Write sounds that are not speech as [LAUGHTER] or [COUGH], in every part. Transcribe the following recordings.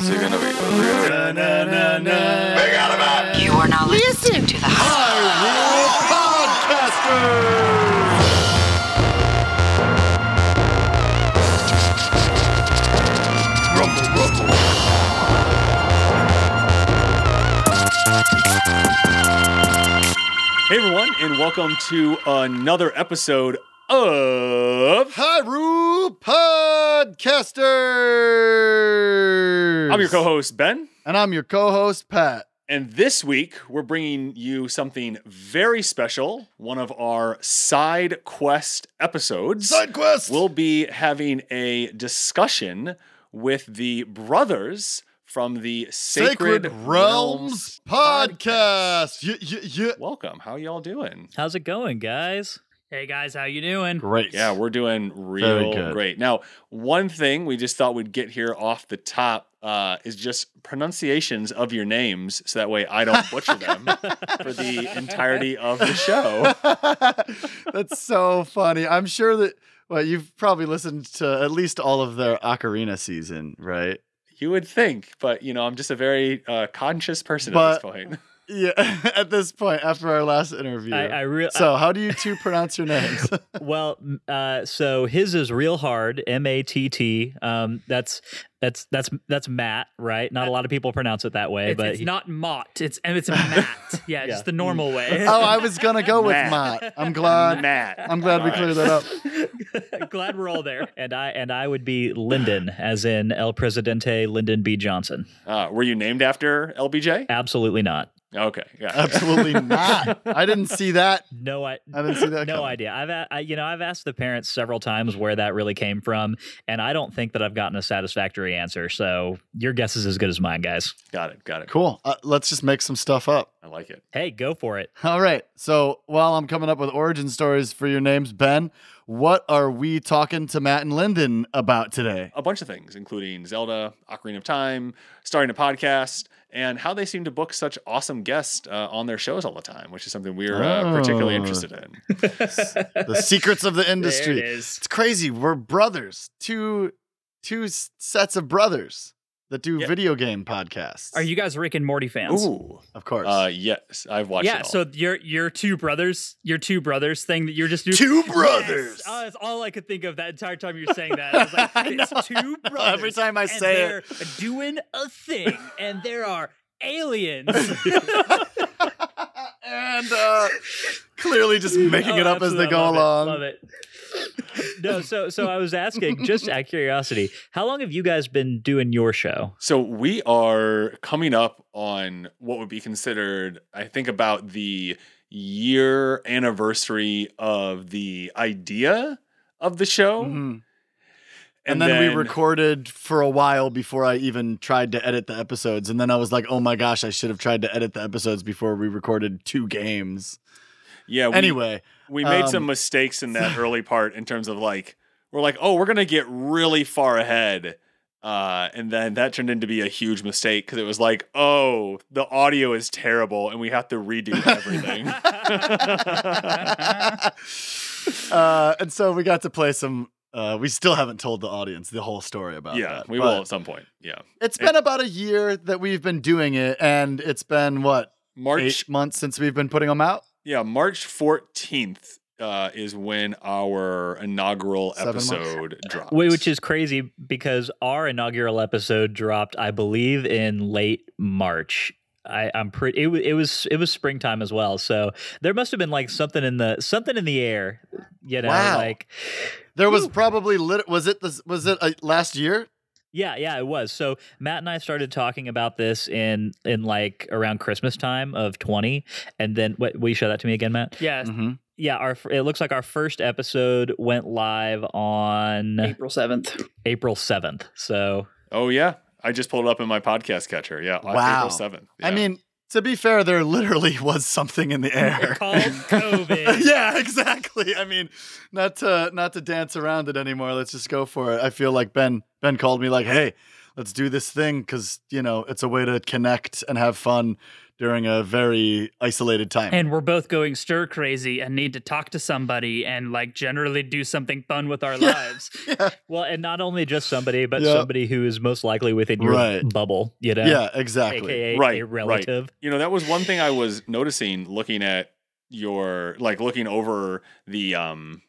What's it gonna be? What's it gonna be? You are now listening to the Hyrule Podcasters. Hey everyone, and welcome to another episode of Hyrule Podcasters. I'm your co-host Ben, and I'm your co-host Pat. and this week we're bringing you something very special. One of our side quest episodes. Side quest. We'll be having a discussion with the brothers from the Sacred, Sacred Realms podcast. Yeah, yeah, yeah. Welcome. How y'all doing? How's it going, guys? Hey guys, how you doing? Great. Yeah, we're doing real great. Now, one thing we just thought we'd get here off the top uh, is just pronunciations of your names, so that way I don't butcher them for the entirety of the show. [LAUGHS] That's so funny. I'm sure that well, you've probably listened to at least all of their Ocarina season, right? You would think, but you know, I'm just a very uh, conscious person at this point. Yeah. [LAUGHS] At this point, after our last interview. I, I real so, how do you two pronounce your names? [LAUGHS] well, uh, so his is real hard, M A T T. Um, that's that's that's that's Matt, right? Not a lot of people pronounce it that way, It's, but it's he- not Mott. It's and it's Matt. Yeah, [LAUGHS] Yeah. just the normal way. oh, I was gonna go with Matt. Matt. I'm glad. Matt. I'm glad we All cleared that up. Glad we're all there. and I and I would be Lyndon, as in El Presidente Lyndon B. Johnson. Uh, were you named after LBJ? Absolutely not. Okay, yeah. [LAUGHS] Absolutely not. I didn't see that. [LAUGHS] No, I. I didn't see that. [LAUGHS] No coming. idea. I've a- I, you know I've asked the parents several times where that really came from, and I don't think that I've gotten a satisfactory answer. So your guess is as good as mine, guys. Got it. Got it. Cool. Uh, let's just make some stuff up. I like it. Hey, go for it. All right. So while I'm coming up with origin stories for your names, Ben, what are we talking to Matt and Lyndon about today? a bunch of things, including Zelda, Ocarina of Time, starting a podcast, and how they seem to book such awesome guests uh, on their shows all the time, which is something we're uh, particularly Oh. interested in. [LAUGHS] The secrets of the industry. There it is. It's crazy. We're brothers. Two two sets of brothers that do Yeah. video game podcasts. Are you guys Rick and Morty fans? Ooh, Of course. uh, yes, I've watched. yeah, it all. so your your two brothers, your two brothers thing that you're just doing. Two Yes! brothers. Oh, that's all I could think of that entire time you were saying that. I was [LAUGHS] like, it's know. two [LAUGHS] brothers. Every time I and say they're it. doing a thing, and there are [LAUGHS] aliens. And uh, clearly just [LAUGHS] making it Oh, up as they go I love it. along. Love it. No, so so I was asking just out of curiosity, how long have you guys been doing your show? So we are coming up on what would be considered, I think, about the year anniversary of the idea of the show. Mhm. And, then, we recorded for a while before I even tried to edit the episodes. And then I was like, oh my gosh, I should have tried to edit the episodes before we recorded two games. Yeah. We, anyway, we made some um, mistakes in that [LAUGHS] early part in terms of like we're like, oh, we're gonna get really far ahead. Uh, and then that turned into be a huge mistake because it was like, oh, the audio is terrible and we have to redo everything. [LAUGHS] uh, and so we got to play some. Uh, we still haven't told the audience the whole story about it. yeah, that. we will at some point. Yeah. It's been about a year that we've been doing it, and it's been what March eight months since we've been putting them out. Yeah, March 14th uh, is when our inaugural Seven months. episode [LAUGHS] drops. Wait, which is crazy because our inaugural episode dropped, I believe, in late March. I, I'm pretty. It, wa- it was it was springtime as well, so there must have been like something in the something in the air, you know, Wow. like There was probably lit. Was it this? Was it uh, last year? Yeah, yeah, it was. So Matt and I started talking about this in in like around Christmas time of 20 and then what will you show that to me again, Matt? Yeah, Mm-hmm. Yeah, our it looks like our first episode went live on April seventh. April 7th. So Oh, yeah. I just pulled it up in my podcast catcher. Yeah. Wow. April 7th. I mean, to be fair, there literally [LAUGHS] was something in the air. Called COVID. [LAUGHS] yeah, exactly. I mean, not to not to dance around it anymore. Let's just go for it. I feel like Ben Ben called me like, "Hey, let's do this thing because you know it's a way to connect and have fun during a very isolated time. And we're both going stir crazy and need to talk to somebody and like generally do something fun with our Yeah. [LAUGHS] lives. yeah, Well, and not only just somebody, but Yeah. somebody who is most likely within your Right. bubble, you know? yeah, exactly. AKA Right, a right. relative. You know, that was one thing I was noticing looking at your like looking over the um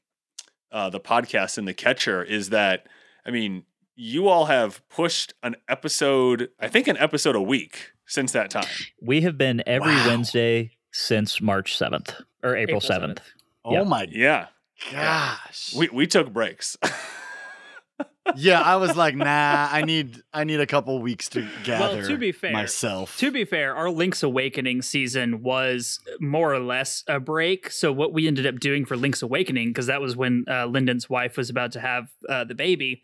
uh the podcast in the catcher is that I mean, you all have pushed an episode, I think an episode a week since that time. We have been every Wow. Wednesday since March 7th or April, April 7th. 7th. Oh Yeah. my Yeah. gosh. We we took breaks. [LAUGHS] yeah, I was like, nah, I need I need a couple weeks to gather Well, to be fair, myself. To be fair, our Link's Awakening season was more or less a break. So what we ended up doing for Link's Awakening, because that was when uh, Lyndon's wife was about to have uh, the baby.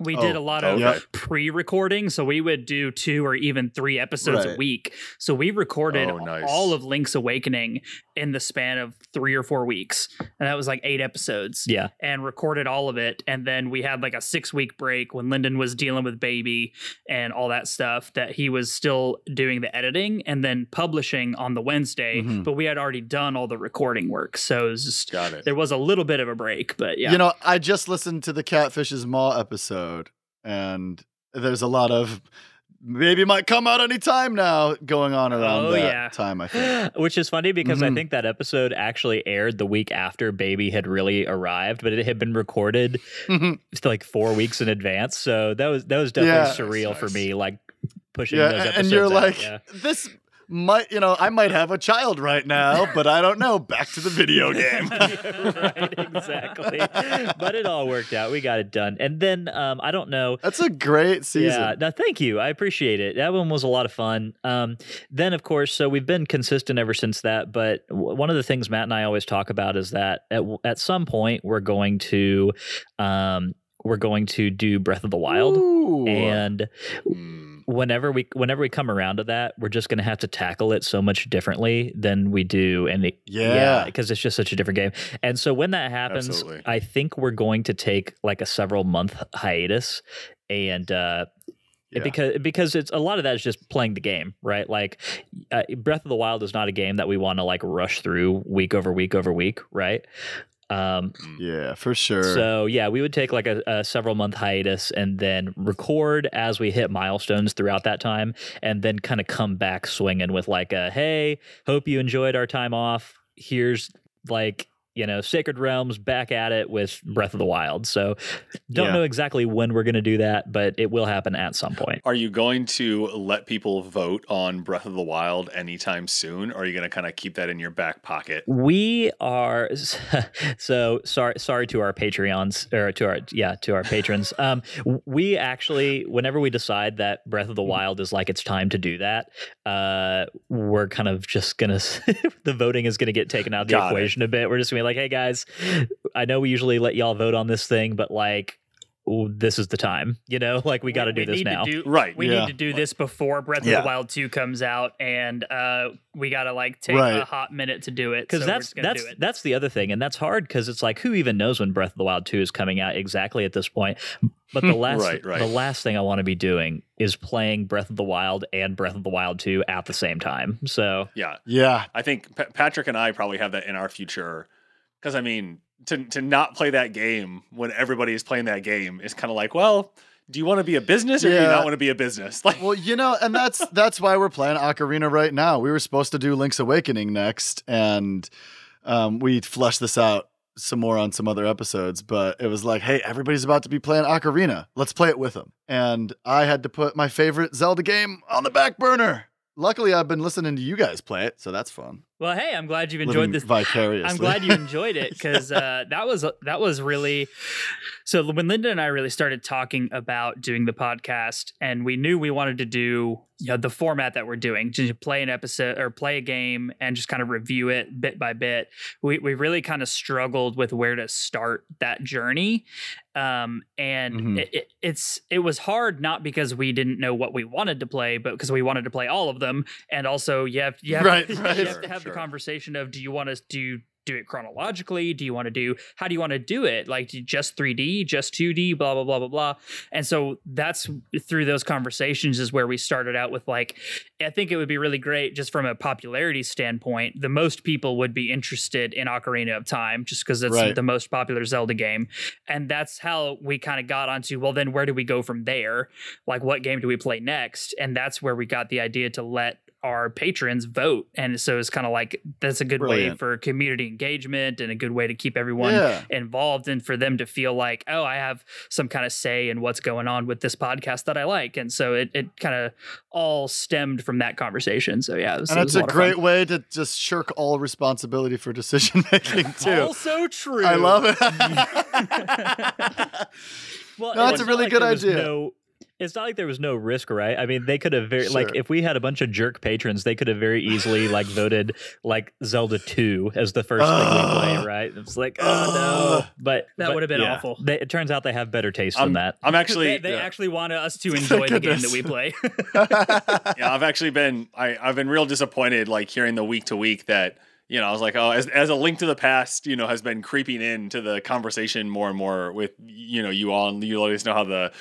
We did Oh, a lot of okay. Pre-recording, so we would do two or even three episodes a week. So we recorded Oh, nice. all of Link's Awakening in the span of three or four weeks, and that was like eight episodes Yeah. and recorded all of it. And then we had like a six week break when Lyndon was dealing with baby and all that stuff that he was still doing the editing and then publishing on the Wednesday. Mhm. But we had already done all the recording work. So it was just, Got it. there was a little bit of a break, but yeah. You know, I just listened to the Catfish's Maw episode, and there's a lot of maybe might come out anytime now going on around Oh, that yeah. time. I think. [GASPS] Which is funny because I Mhm. think that episode actually aired the week after Baby had really arrived, but it had been recorded like four weeks in advance. So that was that was definitely Yeah. surreal for me, like pushing yeah, those a- episodes. and you're out, like, yeah. this might, you know, I might have a child right now, [LAUGHS] but I don't know. Back to the video game. [LAUGHS] right, exactly. But it all worked out. We got it done. And then um, I don't know. That's a great season. Yeah, no, thank you. I appreciate it. That one was a lot of fun. Um, then, of course, so we've been consistent ever since that. But w- one of the things Matt and I always talk about is that at, at some point we're going to um, we're going to do Breath of the Wild, Ooh. and Mm. Whenever we whenever we come around to that, we're just going to have to tackle it so much differently than we do, and it, Yeah. because it's just such a different game. And so when that happens, Absolutely. I think we're going to take like a several month hiatus, and uh, Yeah. because because it's a lot of that is just playing the game, right? Like uh, Breath of the Wild is not a game that we want to like rush through week over week over week, right? Um, yeah, for sure. so yeah, we would take like a, a several month hiatus and then record as we hit milestones throughout that time, and then kind of come back swinging with like a hey, hope you enjoyed our time off. Here's like you know Sacred Realms back at it with Breath of the Wild. So don't Yeah. know exactly when we're going to do that, but it will happen at some point. Are you going to let people vote on Breath of the Wild anytime soon? Or are you going to kind of keep that in your back pocket? We are [LAUGHS] so sorry. Sorry to our Patreons or to our yeah to our patrons. [LAUGHS] Um, we actually, whenever we decide that Breath of the Wild is like it's time to do that, uh, we're kind of just gonna [LAUGHS] the voting is gonna get taken out of the Got it. equation a bit. We're just gonna be like, hey guys, I know we usually let y'all vote on this thing, but like. ooh, This is the time, you know. [LAUGHS] Like we got to do this now. do, Right. We Yeah. need to do this before Breath Yeah. of the Wild 2 comes out, and uh, we got to like take Right. a hot minute to do it. because so we're that's just that's do it. that's the other thing, and that's hard because it's like who even knows when Breath of the Wild two is coming out exactly at this point. But the [LAUGHS] last Right, right. the last thing I want to be doing is playing Breath of the Wild and Breath of the Wild two at the same time. So Yeah. yeah, I think Pa- Patrick and I probably have that in our future. Because, I mean, to, to not play that game when everybody is playing that game is kind of like, well, do you want to be a business or do you not want to be a business? [LAUGHS] Like, Well, you know, and that's [LAUGHS] that's why we're playing Ocarina right now. We were supposed to do Link's Awakening next, and um, we flushed this out some more on some other episodes. But it was like, hey, everybody's about to be playing Ocarina. Let's play it with them. And I had to put my favorite Zelda game on the back burner. Luckily, I've been listening to you guys play it, so that's fun. Well, hey, I'm glad you've Living enjoyed this. vicariously. I'm glad you enjoyed it [LAUGHS] because uh, that was that was really. So when Lyndon and I really started talking about doing the podcast, and we knew we wanted to do you know the format that we're doing, to play an episode or play a game and just kind of review it bit by bit. We we really kind of struggled with where to start that journey, um, and Mhm. it, it, it's it was hard not because we didn't know what we wanted to play, but because we wanted to play all of them, and also you have you have, Right, [LAUGHS] you have to have. The conversation of do you want us to do do it chronologically? Do you want to do how do you want to do it? Like just 3D, just 2D, blah blah blah blah blah. And so that's through those conversations is where we started out with like I think it would be really great just from a popularity standpoint. The most people would be interested in Ocarina of Time just because it's Right. the most popular Zelda game. And that's how we kind of got onto well then where do we go from there? Like what game do we play next? And that's where we got the idea to let our patrons vote. And so it's kind of like that's a good way for community engagement and a good way to keep everyone Yeah. involved and for them to feel like, oh, I have some kind of say in what's going on with this podcast that I like. And so it, it kind of all stemmed from that conversation. So yeah, it was, And it's was a lot of great fun. way to just shirk all responsibility for decision [LAUGHS] making too. Also true. I love it. [LAUGHS] [LAUGHS] Well, No, it's that's a really like good idea. No, it's not like there was no risk, right? I mean, they could have very like if we had a bunch of jerk patrons, they could have very easily like [SIGHS] voted like Zelda Two as the first thing we play, right? It's like oh no, but That but would have been yeah. awful. They, it turns out they have better taste I'm, than that. I'm actually they they yeah. actually want us to [LAUGHS] enjoy the game that we play. [LAUGHS] [LAUGHS] yeah, I've actually been I, I've been real disappointed like hearing the week to week that you know I was like oh as as a link to the past you know has been creeping into the conversation more and more with you know you all and you always know how the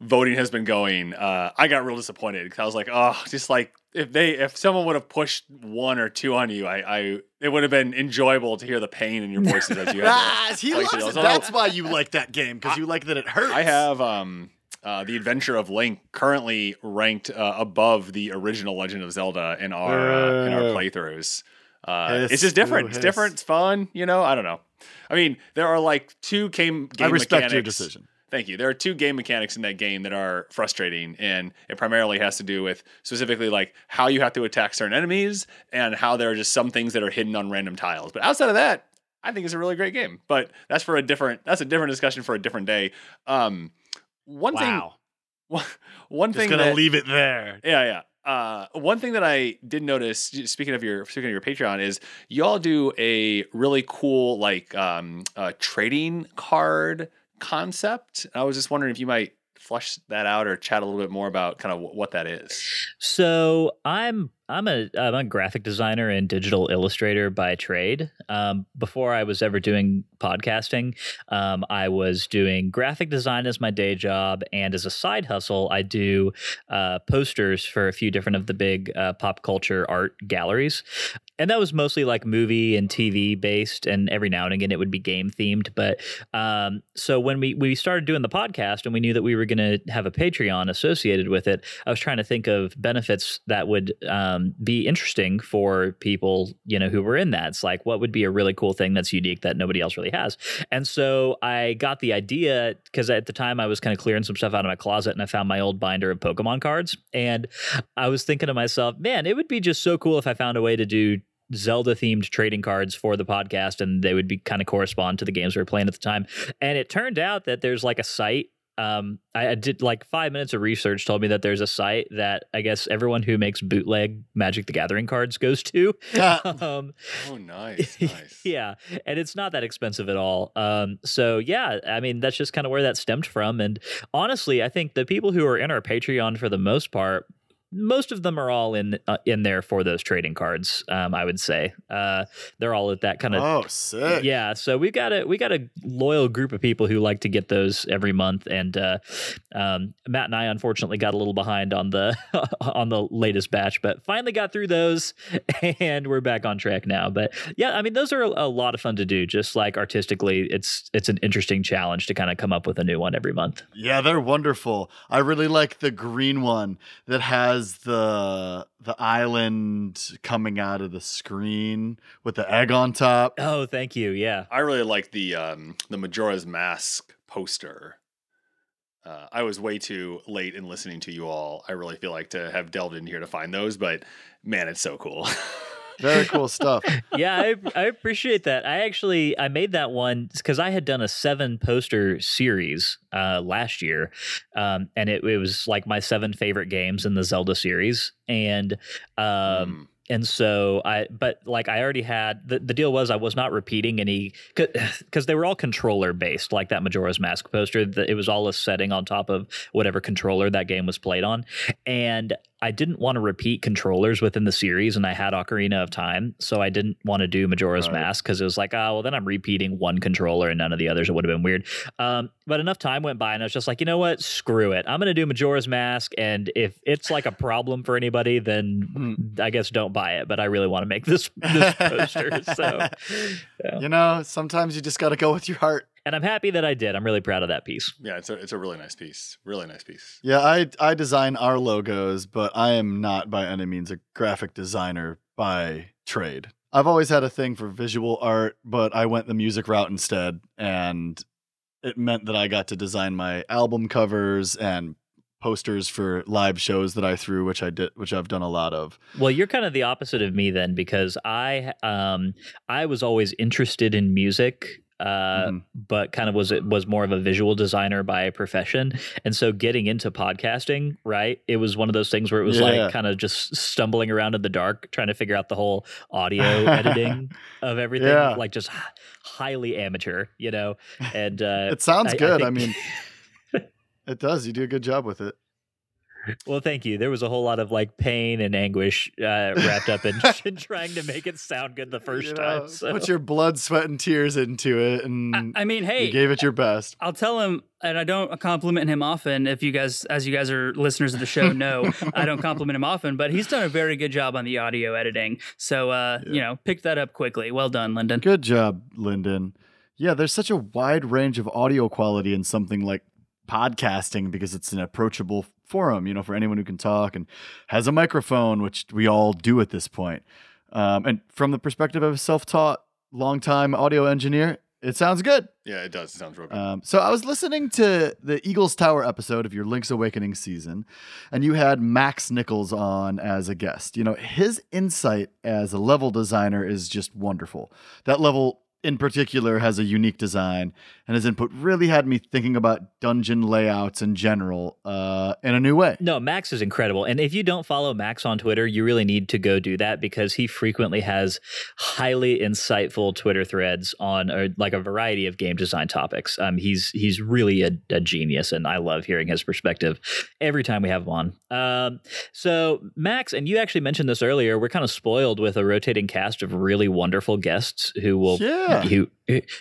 voting has been going. Uh, I got real disappointed because I was like oh just like if they if someone would have pushed one or two on you I I it would have been enjoyable to hear the pain in your [LAUGHS] voices as you. Ah, he loves it. so- That's why you like that game because you like that it hurts. I have um uh, the Adventure of Link currently ranked uh, above the original Legend of Zelda in our uh, in our playthroughs. Uh, Hiss, it's just different. boo, It's different. It's fun. You know, I don't know. I mean, there are like two game game I respect mechanics. your decision. Thank you. There are two game mechanics in that game that are frustrating, and it primarily has to do with specifically like how you have to attack certain enemies and how there are just some things that are hidden on random tiles. But outside of that, I think it's a really great game. But that's for a different. That's a different discussion for a different day. Um, one Wow. thing. [LAUGHS] One Just thing gonna that, leave it there. yeah, yeah. Uh, one thing that I did notice, speaking of your speaking of your Patreon, is y'all do a really cool like um, uh, trading card concept. I was just wondering if you might flush that out or chat a little bit more about kind of what that is. So I'm I'm a I'm a graphic designer and digital illustrator by trade. Um, before I was ever doing podcasting, um, I was doing graphic design as my day job, and as a side hustle, I do uh, posters for a few different of the big uh, pop culture art galleries. And that was mostly like movie and TV based, and every now and again it would be game themed. But um, so when we we started doing the podcast, and we knew that we were going to have a Patreon associated with it, I was trying to think of benefits that would um, be interesting for people, you know, who were in that. It's like, what would be a really cool thing that's unique that nobody else really has? And so I got the idea because at the time I was kind of clearing some stuff out of my closet and I found my old binder of Pokemon cards. And I was thinking to myself, man, it would be just so cool if I found a way to do Zelda themed trading cards for the podcast and they would be kind of correspond to the games we were playing at the time. And it turned out that there's like a site um, I, I did like five minutes of research told me that there's a site that I guess everyone who makes bootleg Magic the Gathering cards goes to. [LAUGHS] [LAUGHS] um, Oh, nice, [LAUGHS] nice. yeah, and it's not that expensive at all. Um, so yeah, I mean that's just kind of where that stemmed from. And honestly, I think the people who are in our Patreon for the most part. Most of them are all in uh, in there for those trading cards. Um, I would say uh, they're all at that kind of Oh, sick. yeah, so we got a we got a loyal group of people who like to get those every month, and uh, um, Matt and I unfortunately got a little behind on the [LAUGHS] on the latest batch, but finally got through those, [LAUGHS] and we're back on track now. But yeah, I mean those are a, a lot of fun to do. Just like artistically, it's it's an interesting challenge to kind of come up with a new one every month. Yeah, they're wonderful. I really like the green one that has the the island coming out of the screen with the egg on top. Oh, thank you. Yeah. I really like the um, the Majora's Mask poster. Uh, I was way too late in listening to you all. I really feel like to have delved in here to find those, but man, it's so cool. [LAUGHS] Very cool stuff. [LAUGHS] yeah, I, I appreciate that. I actually I made that one because I had done a seven poster series uh, last year, um, and it, it was like my seven favorite games in the Zelda series, and um, Mm. and so I but like I already had the, the deal was I was not repeating any because [SIGHS] they were all controller based like that Majora's Mask poster that it was all a setting on top of whatever controller that game was played on and I didn't want to repeat controllers within the series, and I had Ocarina of Time, so I didn't want to do Majora's Right. Mask because it was like, oh, well, then I'm repeating one controller and none of the others. It would have been weird. Um, but enough time went by, and I was just like, you know what? Screw it. I'm going to do Majora's Mask, and if it's like a problem for anybody, then Hmm. I guess don't buy it. But I really want to make this this poster, so [LAUGHS] You know, sometimes you just got to go with your heart. And I'm happy that I did. I'm really proud of that piece. Yeah, it's a it's a really nice piece. Really nice piece. Yeah, I I design our logos, but I am not by any means a graphic designer by trade. I've always had a thing for visual art, but I went the music route instead, and it meant that I got to design my album covers and posters for live shows that I threw, which I did, which I've done a lot of. Well, you're kind of the opposite of me then, because I um I was always interested in music. Uh, Mhm. but kind of was it was more of a visual designer by profession, and so getting into podcasting, right? It was one of those things where it was Yeah. like kind of just stumbling around in the dark, trying to figure out the whole audio editing [LAUGHS] of everything, Yeah. like just highly amateur, you know. And uh, it sounds I- I good. I, think- mean, [LAUGHS] it does. You do a good job with it. Well, thank you. There was a whole lot of like pain and anguish uh, wrapped up in, [LAUGHS] in trying to make it sound good the first You know, time. So. Put your blood, sweat, and tears into it, and I, I mean, hey, you gave it your best. I'll tell him, and I don't compliment him often. If you guys, as you guys are listeners of the show, know I don't compliment him often, but he's done a very good job on the audio editing. So, uh, Yeah. you know, pick that up quickly. Well done, Lyndon. Good job, Lyndon. Yeah, there's such a wide range of audio quality in something like podcasting because it's an approachable forum, you know, for anyone who can talk and has a microphone, which we all do at this point. Um, and from the perspective of a self-taught, long-time audio engineer, it sounds good. Yeah, it does. It sounds real good. Um, so I was listening to the Eagles Tower episode of your Link's Awakening season, and you had Max Nichols on as a guest. You know, his insight as a level designer is just wonderful. That level in particular has a unique design, and his input really had me thinking about dungeon layouts in general uh, in a new way. No, Max is incredible. And if you don't follow Max on Twitter, you really need to go do that because he frequently has highly insightful Twitter threads on uh, like a variety of game design topics. Um, he's he's really a, a genius, and I love hearing his perspective every time we have him on. Um, so Max, and you actually mentioned this earlier, we're kind of spoiled with a rotating cast of really wonderful guests who will Yeah. Who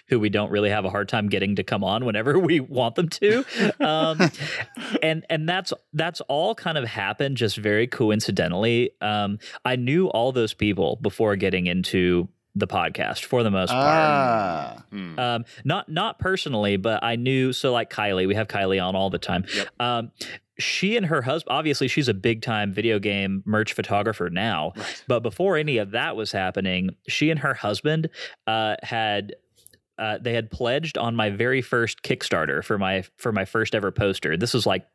who we don't really have a hard time getting to come on whenever we want them to. Um, [LAUGHS] and and that's that's all kind of happened just very coincidentally. Um, I knew all those people before getting into the podcast for the most part. Ah, Hmm. Um, not not personally, but I knew. So like Kylie, we have Kylie on all the time. Yep. Um, she and her husband, obviously, she's a big time video game merch photographer now. Right. But before any of that was happening, she and her husband uh, had uh, they had pledged on my very first Kickstarter for my for my first ever poster. This was like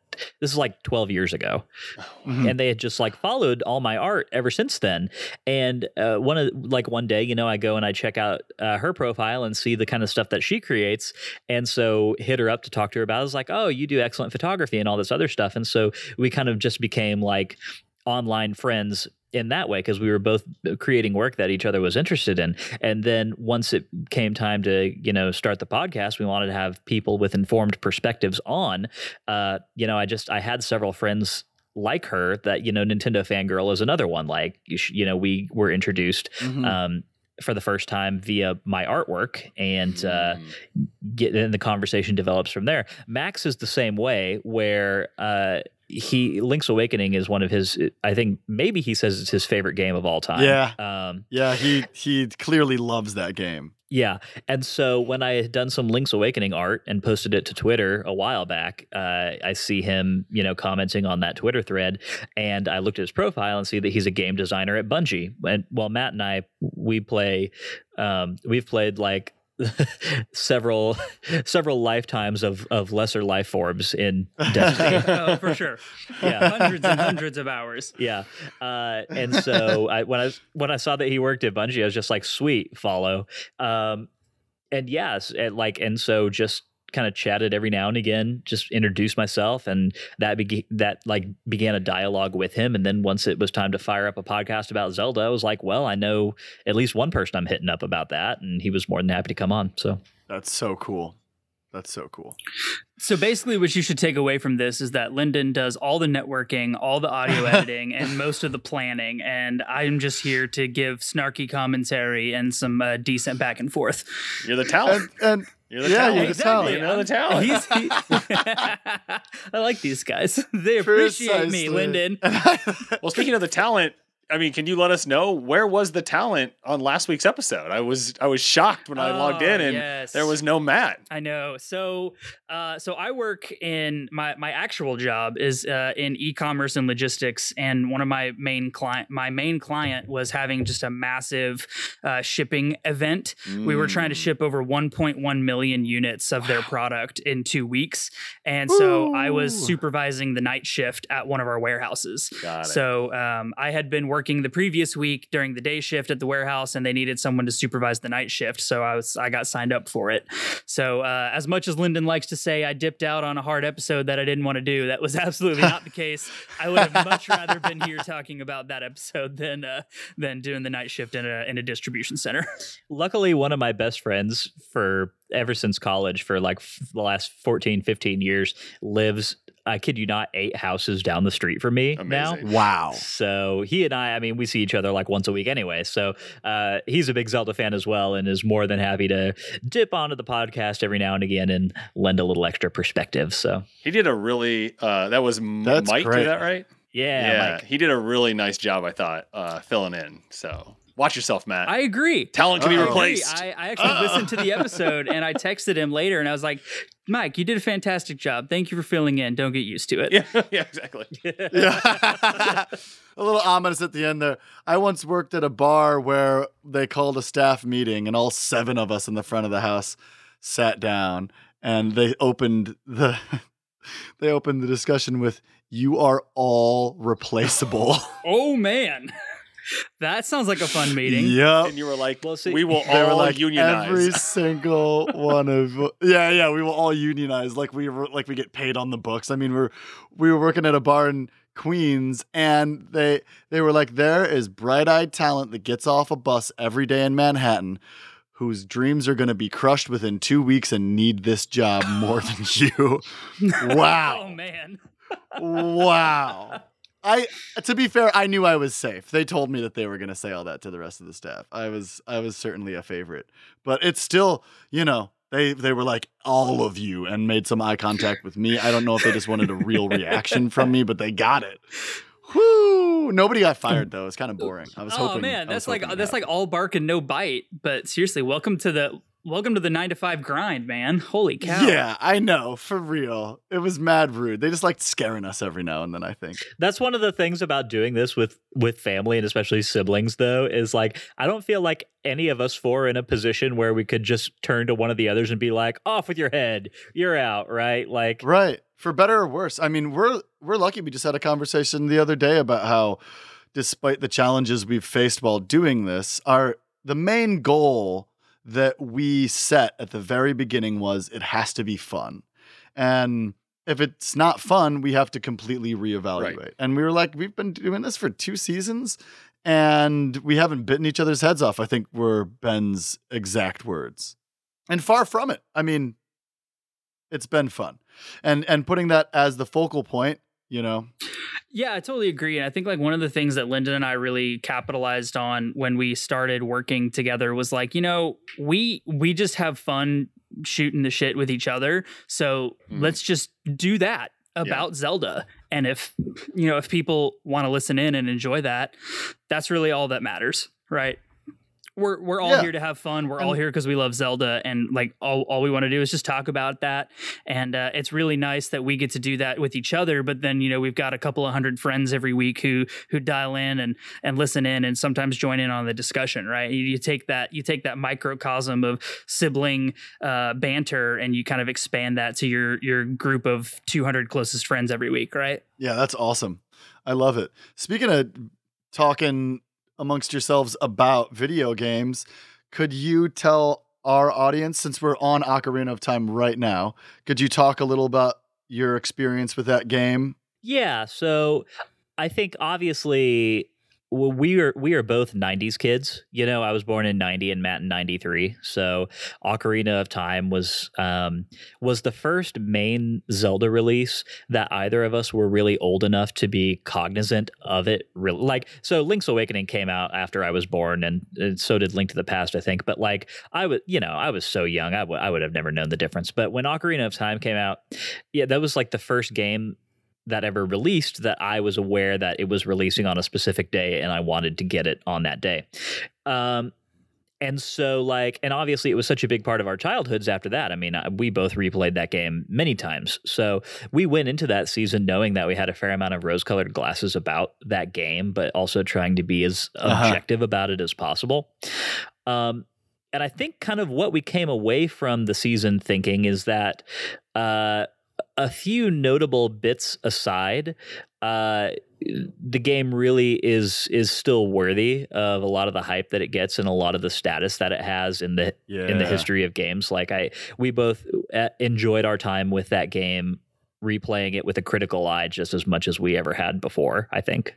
this is like 12 years ago Mhm. and they had just like followed all my art ever since then and uh, one of like one day you know i go and i check out uh, her profile and see the kind of stuff that she creates and so hit her up to talk to her about it. i was like oh you do excellent photography and all this other stuff and so we kind of just became like online friends in that way because we were both creating work that each other was interested in and then once it came time to you know start the podcast we wanted to have people with informed perspectives on uh you know i just i had several friends like her that you know nintendo fangirl is another one like you, sh- you know we were introduced Mhm. um for the first time via my artwork and uh Hmm. get and the conversation develops from there. Max is the same way where uh he Link's Awakening is one of his I think maybe he says it's his favorite game of all time. Yeah. Um yeah, he he clearly loves that game. yeah. And so when I had done some Link's Awakening art and posted it to Twitter a while back, uh, I see him, you know, commenting on that Twitter thread. And I looked at his profile and see that he's a game designer at Bungie. And well, Matt and I, we play, um, we've played like [LAUGHS] several several lifetimes of of lesser life forms in [LAUGHS] Destiny. oh, for sure. Yeah. Hundreds and hundreds of hours. Yeah, uh, and so I, when I when I saw that he worked at Bungie, I was just like, sweet, follow. Um, and yes, and like, and so just kind of chatted every now and again, just introduced myself, and that began that like began a dialogue with him. And then once it was time to fire up a podcast about Zelda, I was like, well, I know at least one person I'm hitting up about that, and he was more than happy to come on. So That's so cool. That's so cool. So basically, what you should take away from this is that Lyndon does all the networking, all the audio [LAUGHS] editing, and most of the planning, and I'm just here to give snarky commentary and some uh, decent back and forth. You're the talent. And, and You're the yeah, talent. you're the talent. You know the talent. He's, he, [LAUGHS] I like these guys. [LAUGHS] They [LAUGHS] appreciate me, Precisely. Lyndon. Well, speaking of the talent, I mean, can you let us know where was the talent on last week's episode? I was I was shocked when I logged oh, in Oh, and yes. there was no Matt. I know. So, uh, so I work in my my actual job is uh, in e-commerce and logistics, and one of my main client my main client was having just a massive uh, shipping event. We were trying to Mm. ship over 1.1 million units of their product in two weeks, and so I was supervising the night shift at one of our warehouses. So um, I had been working the previous week during the day shift at the warehouse, and they needed someone to supervise the night shift. So I was I got signed up for it. So uh, as much as Lyndon likes to say, I dipped out on a hard episode that I didn't want to do. That was [LAUGHS] absolutely not the case. I would have much rather been here [LAUGHS] talking about that episode than uh, than doing the night shift in a in a distribution center. [LAUGHS] Luckily, one of my best friends for ever since college for like f- the last 14, 15 years lives, I kid you not, eight houses down the street from me now. Wow. So he and I, I mean, we see each other like once a week anyway. So uh, he's a big Zelda fan as well and is more than happy to dip onto the podcast every now and again and lend a little extra perspective. So He did a really uh that was M- That's Mike, great. did that right? yeah, Mike. He did a really nice job, I thought, uh filling in. So watch yourself, Matt. I agree. Talent can be Uh-oh. I agree. replaced. I, I actually uh. listened to the episode and I texted him later and I was like, Mike, you did a fantastic job. Thank you for filling in. Don't get used to it. [LAUGHS] yeah, yeah, exactly. Yeah. [LAUGHS] a little ominous at the end there. I once worked at a bar where they called a staff meeting and all seven of us in the front of the house sat down and they opened the [LAUGHS] they opened the discussion with you are all replaceable. Oh man. That sounds like a fun meeting. yep. And you were like, Well, see, we will [LAUGHS] They were all like unionize. every [LAUGHS] single one of yeah yeah we will all unionize like we were like we get paid on the books. I mean we're we were working at a bar in Queens and they they were like there is bright eyed talent that gets off a bus every day in Manhattan whose dreams are going to be crushed within two weeks and need this job more than [LAUGHS] you. Wow. oh man. wow. I to be fair, I knew I was safe. They told me that they were going to say all that to the rest of the staff. I was I was certainly a favorite. But it's still, you know, they they were like all of you and made some eye contact with me. I don't know if they just wanted a real reaction from me, but they got it. Whoo! Nobody got fired though. It's kind of boring. I was Oh hoping Oh man, that's like that's that. like all bark and no bite. But seriously, welcome to the welcome to the nine to five grind, man. Holy cow. Yeah, I know, for real. It was mad rude. They just liked scaring us every now and then, I think. That's one of the things about doing this with with family and especially siblings though is like I don't feel like any of us four are in a position where we could just turn to one of the others and be like off with your head you're out right like Right. For better or worse. I mean, we're we're lucky we just had a conversation the other day about how despite the challenges we've faced while doing this, our the main goal that we set at the very beginning was it has to be fun. And if it's not fun, we have to completely reevaluate. And we were like, we've been doing this for two seasons and we haven't bitten each other's heads off, I think were Ben's exact words. And far from it. I mean, it's been fun. And and putting that as the focal point, you know. Yeah, I totally agree. And I think like one of the things that Lyndon and I really capitalized on when we started working together was like, you know, we we just have fun shooting the shit with each other. So Hmm. let's just do that about Zelda. And if you know, if people want to listen in and enjoy that, that's really all that matters, right? We're we're all Yeah. here to have fun. We're all here because we love Zelda, and like all all we want to do is just talk about that. And uh, it's really nice that we get to do that with each other. But then you know we've got a couple of hundred friends every week who who dial in and and listen in and sometimes join in on the discussion. Right? You, you take that you take that microcosm of sibling uh, banter and you kind of expand that to your your group of two hundred closest friends every week. Right? Yeah, that's awesome. I love it. Speaking of talking amongst yourselves about video games, could you tell our audience, since we're on Ocarina of Time right now, could you talk a little about your experience with that game? Yeah, so I think obviously well, we are we are both '90s kids. You know, I was born in '90 and Matt in '93. So, Ocarina of Time was um, was the first main Zelda release that either of us were really old enough to be cognizant of it. Really, like, so Link's Awakening came out after I was born, and, and so did Link to the Past, I think. But like, I was, you know, I was so young, I would I would have never known the difference. But when Ocarina of Time came out, yeah, that was like the first game that ever released that I was aware that it was releasing on a specific day and I wanted to get it on that day. Um, and so like and obviously it was such a big part of our childhoods after that i mean we both replayed that game many times so we went into that season knowing that we had a fair amount of rose colored glasses about that game but also trying to be as Uh-huh. objective about it as possible um, and i think kind of what we came away from the season thinking is that uh, a few notable bits aside, uh, the game really is is still worthy of a lot of the hype that it gets and a lot of the status that it has in the Yeah. in the history of games. Like I, we both uh, enjoyed our time with that game, replaying it with a critical eye just as much as we ever had before. I think.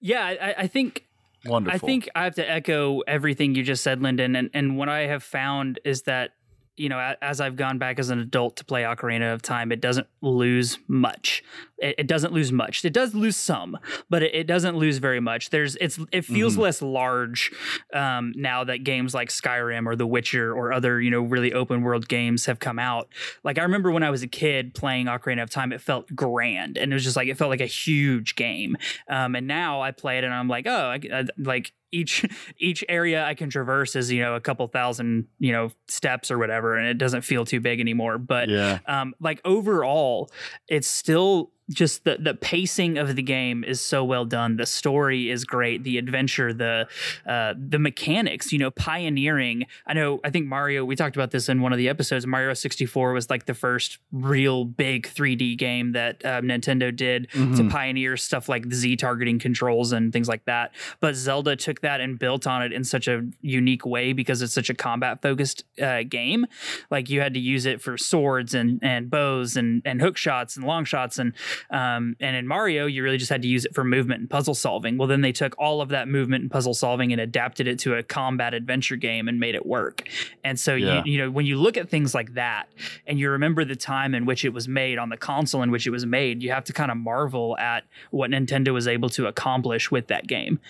Yeah, I, I think Wonderful. I think I have to echo everything you just said, Lyndon. And and what I have found is that you know, as I've gone back as an adult to play Ocarina of Time, it doesn't lose much. It, it doesn't lose much. It does lose some, but it, it doesn't lose very much. There's it's it feels Mhm. less large um, now that games like Skyrim or The Witcher or other you know really open world games have come out. Like I remember when I was a kid playing Ocarina of Time, it felt grand and it was just like it felt like a huge game. Um, and now I play it and I'm like, oh, I, I, like each [LAUGHS] each area I can traverse is you know a couple thousand you know steps or whatever, and it doesn't feel too big anymore. But yeah. um, like overall, it's still just the the pacing of the game is so well done. The story is great. The adventure, the uh, the mechanics, you know, pioneering. I know. I think Mario. We talked about this in one of the episodes. Mario sixty four was like the first real big three D game that um, Nintendo did to Mhm. pioneer stuff like the Z targeting controls and things like that. But Zelda took that and built on it in such a unique way because it's such a combat focused uh, game. Like you had to use it for swords and and bows and and hook shots and long shots and um, and in Mario you really just had to use it for movement and puzzle solving. Well, then they took all of that movement and puzzle solving and adapted it to a combat adventure game and made it work. And so Yeah. you you know when you look at things like that and you remember the time in which it was made on the console in which it was made, you have to kind of marvel at what Nintendo was able to accomplish with that game.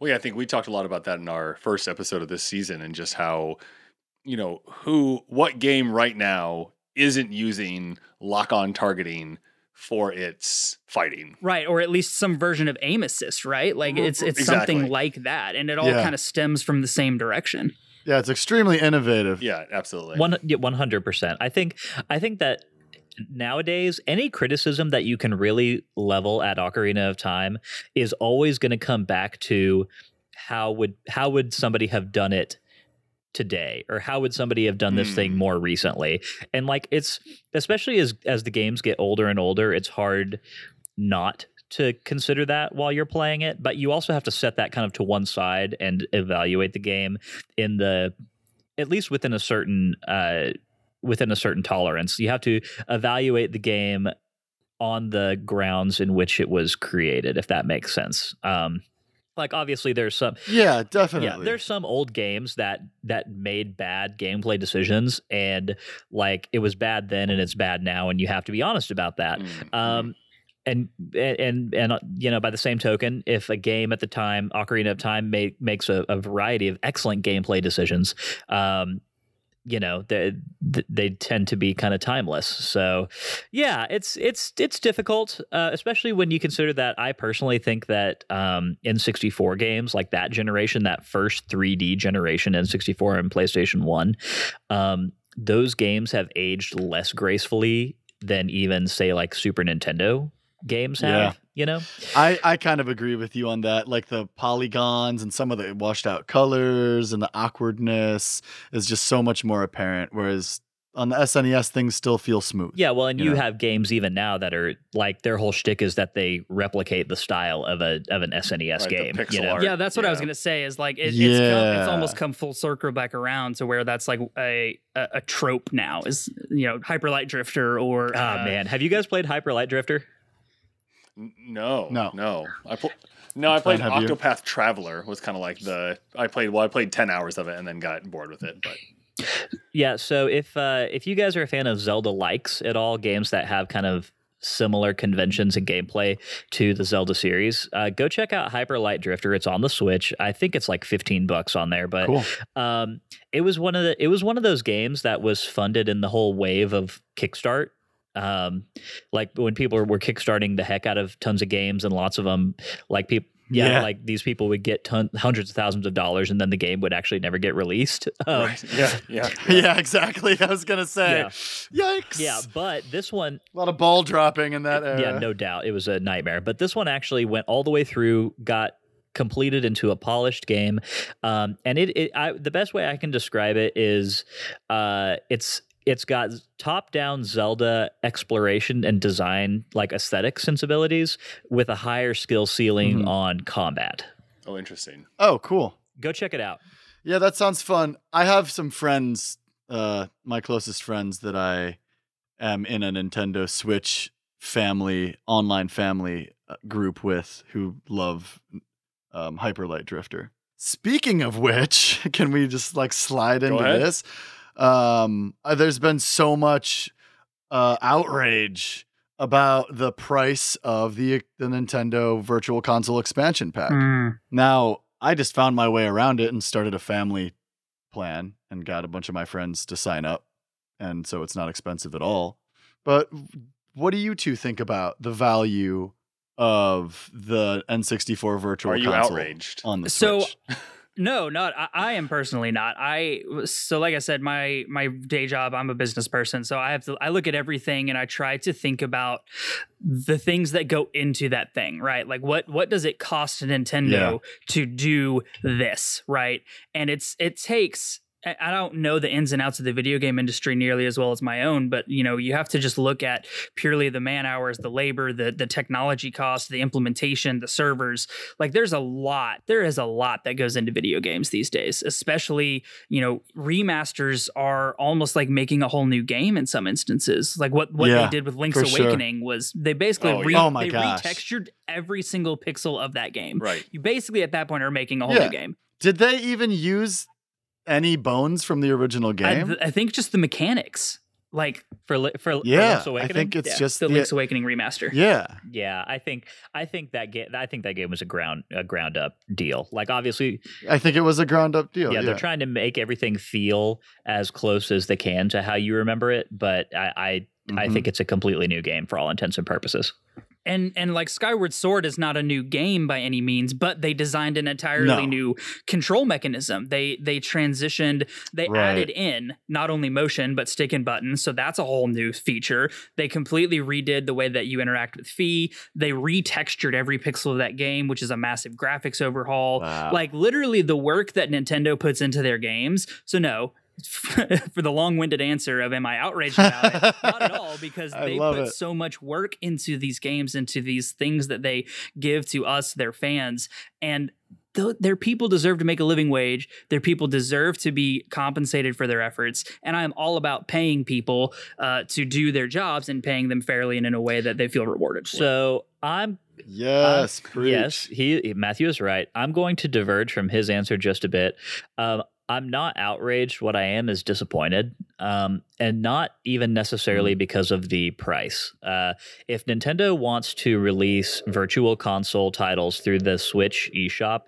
Well, yeah, I think we talked a lot about that in our first episode of this season and just how, you know, who, what game right now isn't using lock on targeting for its fighting? Right, or at least some version of aim assist, right? Like mm-hmm. it's it's something like that, and it all Yeah. kind of stems from the same direction. Yeah, it's extremely innovative. Yeah, absolutely. One one hundred percent. I think I think that nowadays any criticism that you can really level at Ocarina of Time is always going to come back to how would how would somebody have done it today or how would somebody have done this thing Hmm. more recently? And like it's especially as as the games get older and older it's hard not to consider that while you're playing it but you also have to set that kind of to one side and evaluate the game in the at least within a certain uh within a certain tolerance. You have to evaluate the game on the grounds in which it was created if that makes sense. Um like obviously there's some Yeah, definitely. yeah, there's some old games that that made bad gameplay decisions, and like it was bad then and it's bad now, and you have to be honest about that. Mm, Um, and and and uh, you know, by the same token, if a game at the time, Ocarina of Time, make, makes a, a variety of excellent gameplay decisions, um, you know, they they tend to be kind of timeless. So, yeah, it's it's it's difficult, uh, especially when you consider that. I personally think that um, N64 games, like that generation, that first 3D generation N64 and PlayStation One, um, those games have aged less gracefully than even say like Super Nintendo games have. Yeah. You know, I, I kind of agree with you on that. Like the polygons and some of the washed out colors and the awkwardness is just so much more apparent. Whereas on the SNES, things still feel smooth. Yeah, well, and You you, know? have games even now that are like their whole shtick is that they replicate the style of a of an SNES Right, game. pixel you know? art. Yeah, that's what I was gonna say. Is like it, it's come, it's almost come full circle back around to where that's like a a, a trope now. Is you know Hyper Light Drifter or Ah uh, man, have you guys played Hyper Light Drifter? N- No, No. no. I pl- no, I played Plan, have you? Octopath Traveler. Was kind of like the I played. Well, I played ten hours of it and then got bored with it. But Yeah, so if uh, if you guys are a fan of Zelda likes at all, games that have kind of similar conventions and gameplay to the Zelda series, uh, go check out Hyper Light Drifter. It's on the Switch. I think it's like fifteen bucks on there, but Cool. um, it was one of the it was one of those games that was funded in the whole wave of Kickstart. Um, like when people were, kickstarting the heck out of tons of games and lots of them, like people. Yeah, Yeah. like these people would get ton- hundreds of thousands of dollars, and then the game would actually never get released. [LAUGHS] Um, right. yeah, yeah, [LAUGHS] Yeah, [LAUGHS] exactly. I was gonna say. Yikes. Yeah, but this one, A lot of ball dropping in that era. yeah, no doubt, it was a nightmare. But this one actually went all the way through, got completed into a polished game, um, and it, it I, the best way I can describe it is, uh, it's it's got top-down Zelda exploration and design, like aesthetic sensibilities, with a higher skill ceiling Mhm. on combat. Oh, interesting. Oh, cool. Go check it out. Yeah, that sounds fun. I have some friends, uh, my closest friends that I am in a Nintendo Switch family, online family uh, group with who love um, Hyper Light Drifter. Speaking of which, [LAUGHS] can we just like slide Go into ahead. this? Um, uh, there's been so much uh, outrage about the price of the the Nintendo Virtual Console expansion pack. Mm. Now, I just found my way around it and started a family plan and got a bunch of my friends to sign up. And so it's not expensive at all. But what do you two think about the value of the N64 virtual Are you console outraged? on the So, Switch? [LAUGHS] No, not I, I am personally not. I so like I said, my my day job, I'm a business person, so I have to I look at everything and I try to think about the things that go into that thing, right? Like what what does it cost Nintendo Yeah. to do this, right? And it's it takes I I don't know the ins and outs of the video game industry nearly as well as my own, but you know, you have to just look at purely the man hours, the labor, the the technology cost, the implementation, the servers. Like there's a lot. There is a lot that goes into video games these days, especially, you know, remasters are almost like making a whole new game in some instances. Like what what Yeah, they did with Link's for sure. Awakening was they basically Oh, re- yeah. Oh my they gosh. retextured every single pixel of that game. Right. You basically at that point are making a whole Yeah. new game. Did they even use any bones from the original game? th- I think just the mechanics. Like For for, for yeah, Link's I think it's yeah, just the the, Link's Awakening remaster. yeah. Yeah, I think I think that game I think that game was a ground a ground up deal. Like obviously, I think it was a ground up deal. yeah, Yeah, they're trying to make everything feel as close as they can to how you remember it, but I I, I Mhm. think it's a completely new game for all intents and purposes. And and like Skyward Sword is not a new game by any means, but they designed an entirely No. new control mechanism. They they transitioned, they Right. added in not only motion but stick and buttons, so that's a whole new feature. They completely redid the way that you interact with Fi. They retextured every pixel of that game, which is a massive graphics overhaul. Wow. Like literally the work that Nintendo puts into their games. So no. [LAUGHS] For the long-winded answer of am I outraged about it? [LAUGHS] Not at all, because they put it. so much work into these games, into these things that they give to us, their fans, and th- their people deserve to make a living wage. Their people deserve to be compensated for their efforts, and I am all about paying people uh, to do their jobs and paying them fairly and in a way that they feel rewarded. For. So I'm yes, preach. Yes, he Matthew is right. I'm going to diverge from his answer just a bit. Um, I'm not outraged. What I am is disappointed, um, and not even necessarily because of the price. Uh, if Nintendo wants to release Virtual Console titles through the Switch eShop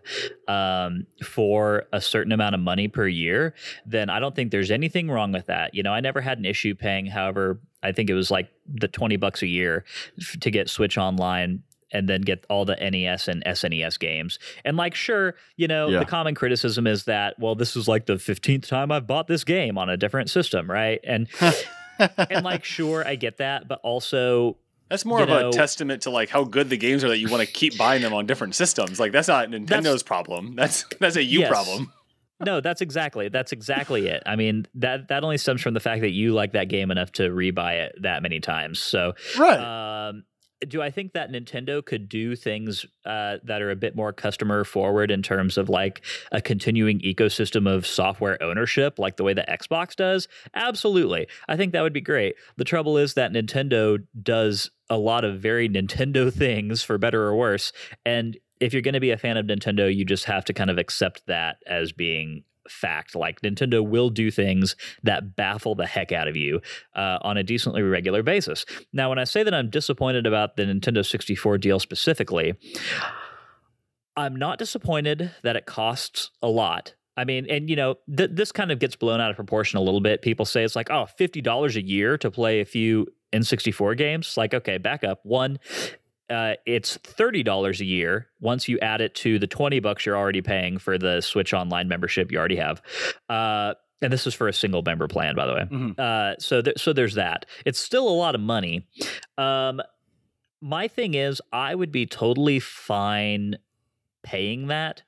um, for a certain amount of money per year, then I don't think there's anything wrong with that. You know, I never had an issue paying. However, I think it was like the twenty bucks a year f- to get Switch Online and then get all the NES and SNES games. And like, sure, you know, Yeah. the common criticism is that, well, this is like the 15th time I've bought this game on a different system, right? And [LAUGHS] and like, sure, I get that, but also That's more of know- a testament to like how good the games are that you want to keep buying them on different systems. Like that's not Nintendo's problem. That's that's a you Yes. problem. [LAUGHS] no, that's exactly that's exactly it. I mean, that that only stems from the fact that you like that game enough to rebuy it that many times. So right. Um, do I think that Nintendo could do things uh, that are a bit more customer forward in terms of like a continuing ecosystem of software ownership, like the way that Xbox does? Absolutely. I think that would be great. The trouble is that Nintendo does a lot of very Nintendo [LAUGHS] things for better or worse. And if you're going to be a fan of Nintendo, you just have to kind of accept that as being fact. Like Nintendo will do things that baffle the heck out of you uh, on a decently regular basis. Now, when I say that I'm disappointed about the Nintendo 64 deal specifically, I'm not disappointed that it costs a lot. I mean, and you know, th- this kind of gets blown out of proportion a little bit. People say it's like, oh, $50 a year to play a few N64 games. Like, okay, back up. One, uh, it's thirty dollars a year once you add it to the twenty bucks you're already paying for the Switch Online membership you already have. Uh, and this is for a single member plan, by the way. Mhm. Uh, so, th- so there's that. It's still a lot of money. Um, my thing is, I would be totally fine paying that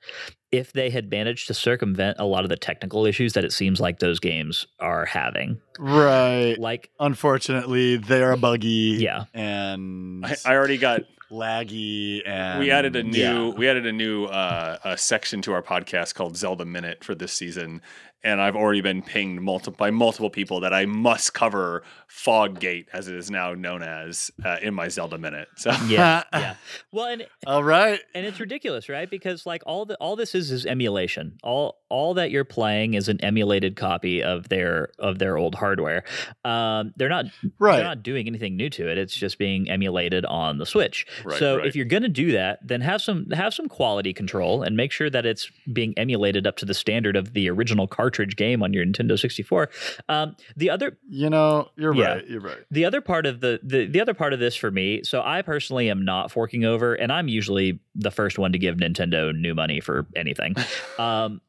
if they had managed to circumvent a lot of the technical issues that it seems like those games are having. Right. Like, Unfortunately, they are buggy. yeah, And I, I already got. laggy and we added a new. yeah. We added a new uh, a section to our podcast called Zelda Minute for this season, and I've already been pinged multiple by multiple people that I must cover Foggate, as it is now known as, uh, in my Zelda Minute. So yeah, [LAUGHS] yeah. Well, and All right. and it's ridiculous, right? Because like all the all this is is emulation. All all that you're playing is an emulated copy of their of their old hardware. Um, they're not Right. they're not doing anything new to it. It's just being emulated on the Switch. Right, so right. if you're gonna do that, then have some have some quality control and make sure that it's being emulated up to the standard of the original cartridge game on your Nintendo 64. Um, the other You know, you're Yeah. right. You're right. the other part of the, the the other part of this for me so i personally am not forking over and i'm usually the first one to give nintendo new money for anything [LAUGHS] um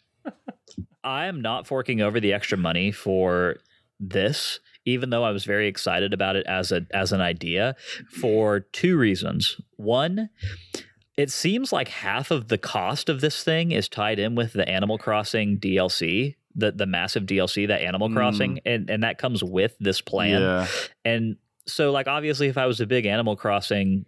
i am not forking over the extra money for this even though i was very excited about it as a as an idea for two reasons one it seems like half of the cost of this thing is tied in with the animal crossing dlc the the massive dlc that animal Mm. crossing and and that comes with this plan Yeah. and so, like, obviously, if I was a big Animal Crossing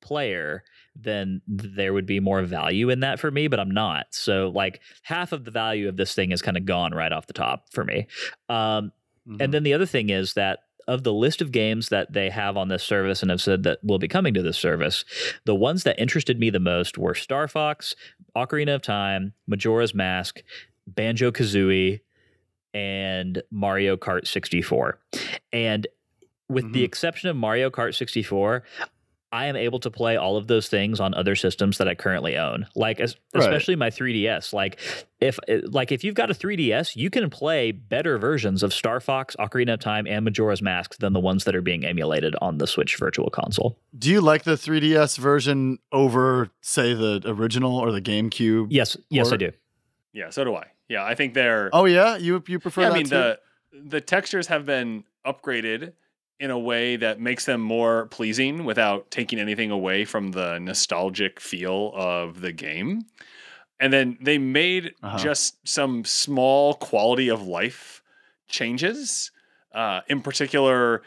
player, then there would be more value in that for me, but I'm not. So, like, half of the value of this thing is kind of gone right off the top for me. Um, Mhm. and then the other thing is that of the list of games that they have on this service and have said that will be coming to this service, the ones that interested me the most were Star Fox, Ocarina of Time, Majora's Mask, Banjo Kazooie, and Mario Kart 64. And with the Mhm. exception of Mario Kart 64, I am able to play all of those things on other systems that I currently own. Like es- Right. especially my 3DS. Like if like if you've got a 3DS, you can play better versions of Star Fox, Ocarina of Time, and Majora's Mask than the ones that are being emulated on the Switch Virtual Console. Do you like the 3DS version over, say, the original or the GameCube? Yes, yes, I do. yeah, so do I. Yeah, I think they're. Oh yeah, you you prefer yeah, that I mean too? the the textures have been upgraded in a way that makes them more pleasing without taking anything away from the nostalgic feel of the game. And then they made Uh-huh. just some small quality of life changes. Uh, in particular,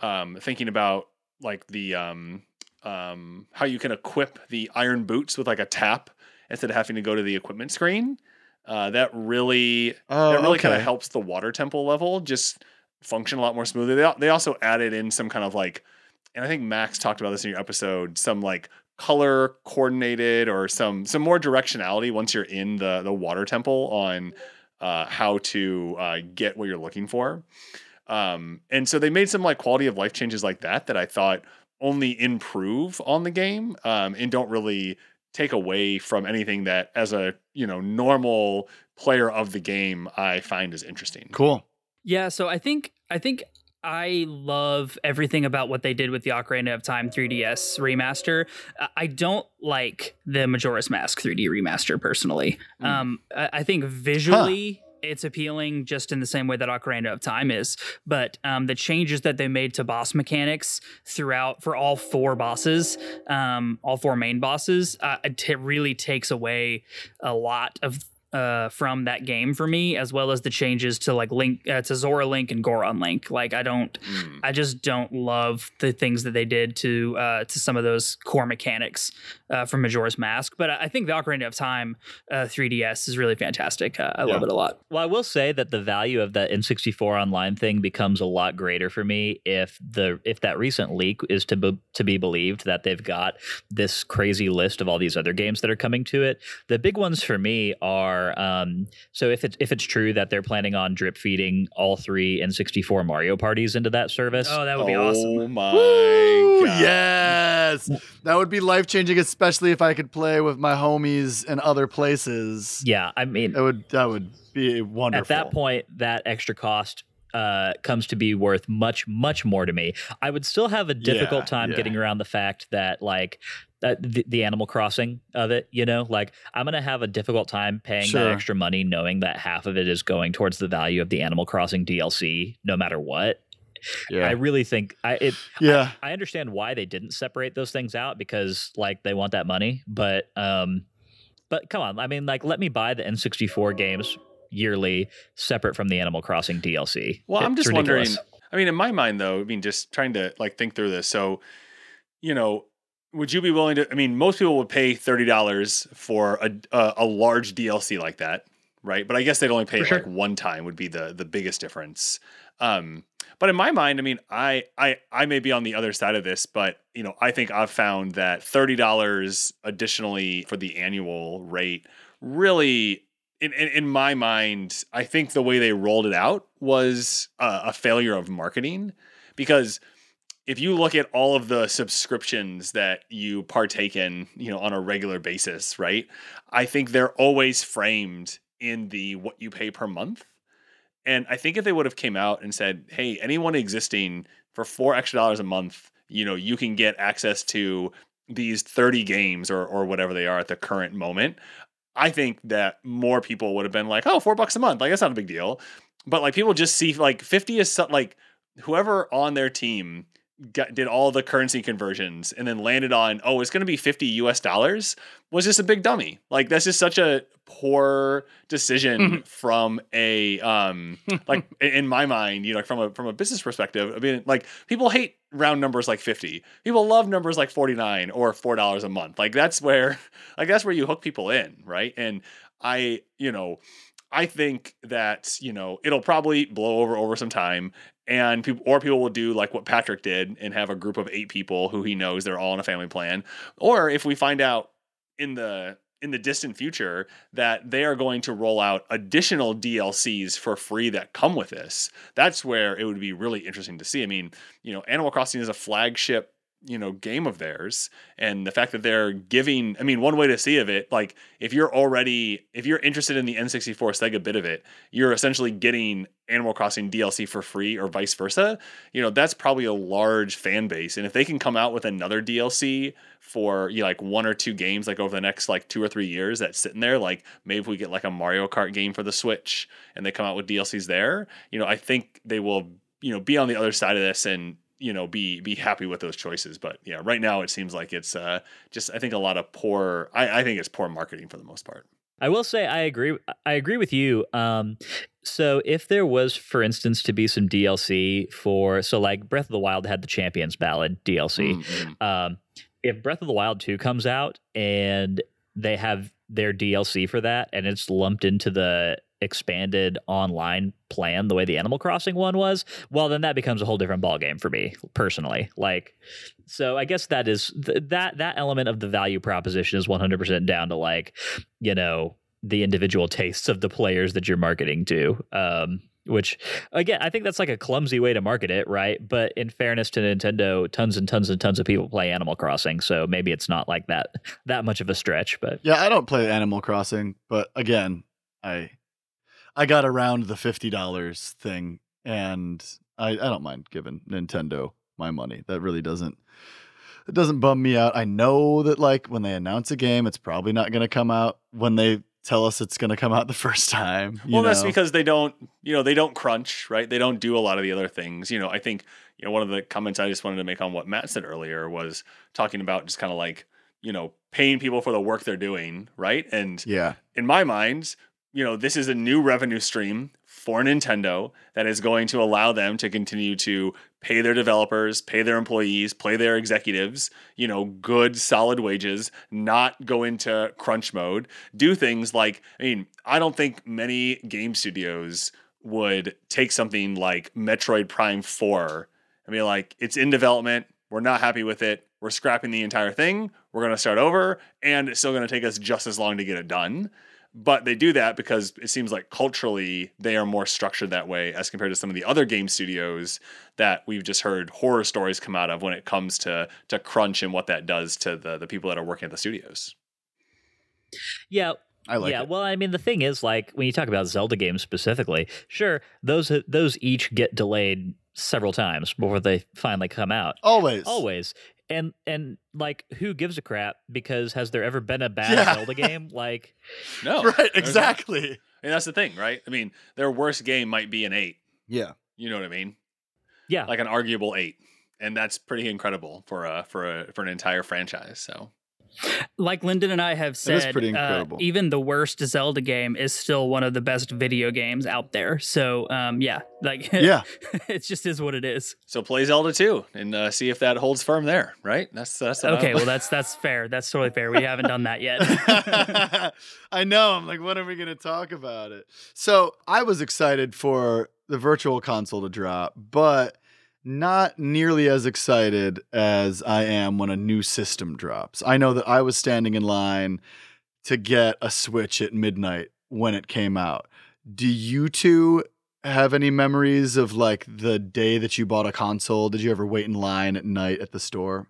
um, thinking about like the um, um, how you can equip the iron boots with like a tap instead of having to go to the equipment screen. Uh, that really oh, that really kind of helps the water temple level just function a lot more smoothly. They, they also added in some kind of like, and I think Max talked about this in your episode, some like color coordinated or some some more directionality once you're in the the water temple on uh, how to uh, get what you're looking for. Um, and so they made some like quality of life changes like that that I thought only improve on the game um, and don't really take away from anything that as a you know normal player of the game I find is interesting. Cool. Yeah, so I think I think I love everything about what they did with the Ocarina of Time 3DS remaster. Uh, I don't like the Majora's Mask 3D remaster personally. Mm. Um, I, I think visually. It's appealing just in the same way that Ocarina of Time is, but um, the changes that they made to boss mechanics throughout for all four bosses, um, all four main bosses, uh, it really takes away a lot of uh, from that game for me, as well as the changes to like Link uh, to Zora Link and Goron Link. Like I don't, Mm. I just don't love the things that they did to uh, to some of those core mechanics uh, from Majora's Mask. But I I think the Ocarina of Time uh, 3DS is really fantastic. Uh, I love it a lot. Well, I will say that the value of that N64 online thing becomes a lot greater for me if the if that recent leak is to be, to be believed that they've got this crazy list of all these other games that are coming to it. The big ones for me are um, so if it's if it's true that they're planning on drip feeding all three N64 Mario parties into that service. Oh, that would be oh awesome. my Woo, god! yes, that would be life changing, especially if I could play with my homies in other places. yeah, I mean That would that would be wonderful. At that point, that extra cost uh, comes to be worth much, much more to me. I would still have a difficult Yeah, time yeah. getting around the fact that, like, that the, the Animal Crossing of it, you know, like I'm gonna have a difficult time paying that extra money, knowing that half of it is going towards the value of the Animal Crossing DLC, no matter what. I really think I it. yeah, I understand why they didn't separate those things out because like they want that money, but um but come on, I mean like let me buy the N64 games yearly separate from the Animal Crossing DLC. Well, I'm just ridiculous. wondering. I mean, in my mind, though, I mean, just trying to like think through this. So, you know, would you be willing to? I mean, most people would pay thirty dollars for a, a a large DLC like that, right? But I guess they'd only pay it sure. like one time would be the the biggest difference. Um, but in my mind, I mean, I I I may be on the other side of this, but you know, I think I've found that thirty dollars additionally for the annual rate really in, in, in my mind, I think the way they rolled it out was a, a failure of marketing because if you look at all of the subscriptions that you partake in, you know, on a regular basis, right? I think they're always framed in the what you pay per month. And I think if they would have came out and said, "Hey, anyone existing for 4 extra dollars a month, you know, you can get access to these 30 games or or whatever they are at the current moment." I think that more people would have been like, "Oh, 4 bucks a month. Like that's not a big deal." But like people just see like 50 is so, like whoever on their team got, did all the currency conversions and then landed on, oh, it's going to be 50 US dollars was just a big dummy. Like that's just such a poor decision from a um [LAUGHS] like in my mind, you know, from a from a business perspective. I mean, like people hate round numbers like 50. People love numbers like 49 or $4 a month. Like that's where [LAUGHS] like that's where you hook people in, right? And I, you know, I think that you know it'll probably blow over over some time, and people or people will do like what Patrick did and have a group of eight people who he knows they're all in a family plan. Or if we find out in the in the distant future that they are going to roll out additional DLCs for free that come with this, that's where it would be really interesting to see. I mean, you know, Animal Crossing is a flagship you know game of theirs and the fact that they're giving i mean one way to see of it like if you're already if you're interested in the n64 sega bit of it you're essentially getting animal crossing dlc for free or vice versa you know that's probably a large fan base. And if they can come out with another dlc for you know, like one or two games like over the next like two or three years that's sitting there like maybe we get like a mario kart game for the switch and they come out with dlcs there you know i think they will you know be on the other side of this and you know be be happy with those choices but yeah right now it seems like it's uh just i think a lot of poor i, I think it's poor marketing for the most part I will say I agree. I agree with you. Um, so if there was, for instance, to be some DLC for, so like Breath of the Wild had the Champions Ballad DLC. Mm-mm. Um, if Breath of the Wild 2 comes out and they have their DLC for that and it's lumped into the expanded online plan the way the Animal Crossing one was, well then that becomes a whole different ballgame for me personally. Like so I guess that is th- that that element of the value proposition is 100% down to like, you know, the individual tastes of the players that you're marketing to. Um which again, I think that's like a clumsy way to market it, right? But in fairness to Nintendo, tons and tons and tons of people play Animal Crossing, so maybe it's not like that that much of a stretch. But Yeah, I don't play Animal Crossing, but again, I I got around the fifty dollars thing, and I, I don't mind giving Nintendo my money. That really doesn't it doesn't bum me out. I know that like when they announce a game, it's probably not going to come out when they tell us it's going to come out the [LAUGHS] first time. you well that's because they don't you know they don't crunch right they don't do a lot of the other things you know i think you know one of the comments i just wanted to make on what matt said earlier was talking about just kind of like you know paying people for the work they're doing right and yeah, in my mind, you know, this is a new revenue stream for Nintendo that is going to allow them to continue to pay their developers, pay their employees, pay their executives, you know, good solid wages, not go into crunch mode, do things like I mean, I don't think many game studios would take something like Metroid Prime 4 and be like, it's in development, we're not happy with it, we're scrapping the entire thing, we're going to start over, and it's still going to take us just as long to get it done. But they do that because it seems like culturally they are more structured that way as compared to some of the other game studios that we've just heard horror stories come out of when it comes to to crunch and what that does to the the people that are working at the studios. Yeah, I like yeah, it. well, I mean, the thing is, like, when you talk about Zelda games specifically, sure, those those each get delayed several times before they finally come out. Always. Always, and and like, who gives a crap? Because has there ever been a bad Yeah. Zelda game? [LAUGHS] Like, No, Right, there's not. exactly. And that's the thing, right? I mean, their worst game might be an eight. Yeah. You know what I mean? yeah, Like an arguable eight, and that's pretty incredible for a for a for an entire franchise. So like Lyndon and I have said, pretty uh, even the worst Zelda game is still one of the best video games out there. So, um, yeah, like, [LAUGHS] Yeah. it just is what it is. so play Zelda two and uh, see if that holds firm there, right? That's that's Okay, [LAUGHS] well, that's that's fair. That's totally fair. We haven't done that yet. [LAUGHS] I know. I'm like, when are we going to talk about it? So I was excited for the virtual console to drop, but not nearly as excited as I am when a new system drops. I know that I was standing in line to get a Switch at midnight when it came out. Do you two have any memories of like the day that you bought a console? Did you ever wait in line at night at the store?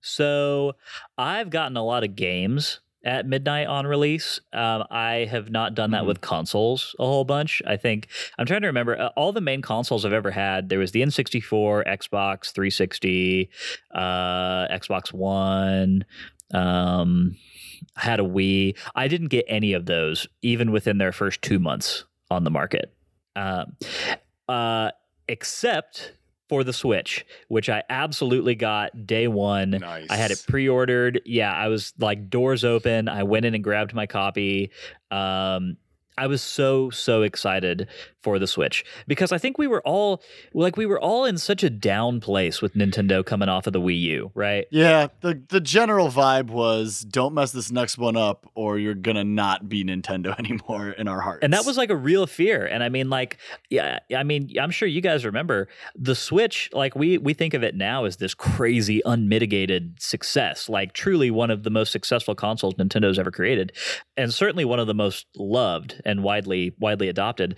So I've gotten a lot of games at midnight on release. Um, I have not done that Mhm. with consoles a whole bunch. I think I'm trying to remember uh, all the main consoles I've ever had. There was the N64, Xbox 360, uh, Xbox One. Um, I had a Wii. I didn't get any of those, even within their first two months on the market, um, uh, except for the Switch, which I absolutely got day one. nice. I had it pre-ordered. Yeah, I was like doors open. I went in and grabbed my copy. Um, I was so so excited for the Switch because I think we were all like we were all in such a down place with Nintendo coming off of the Wii U, right? Yeah, the the general vibe was don't mess this next one up or you're gonna not be Nintendo [LAUGHS] anymore in our hearts. And that was like a real fear. And I mean, like, yeah, I mean, I'm sure you guys remember the Switch. Like, we we think of it now as this crazy, unmitigated success. Like, truly one of the most successful consoles Nintendo's ever created, and certainly one of the most loved and widely widely adopted.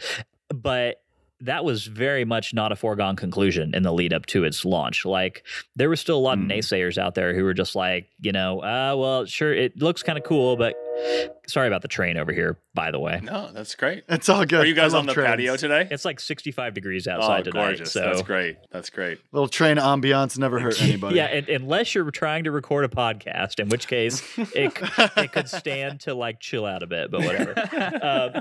But that was very much not a foregone conclusion in the lead up to its launch. Like there were still a lot Mm. of naysayers out there who were just like, you know, uh, well, sure, it looks kind of cool, but sorry about the train over here, by the way. No, that's great. it's all good. Are you guys on the trains. patio today? It's like 65 degrees oh, outside tonight. gorgeous. So That's great. That's great. Little train ambiance never hurt [LAUGHS] anybody. yeah, and, unless you're trying to record a podcast, in which case it [LAUGHS] it could stand to like chill out a bit, but whatever. [LAUGHS] Um,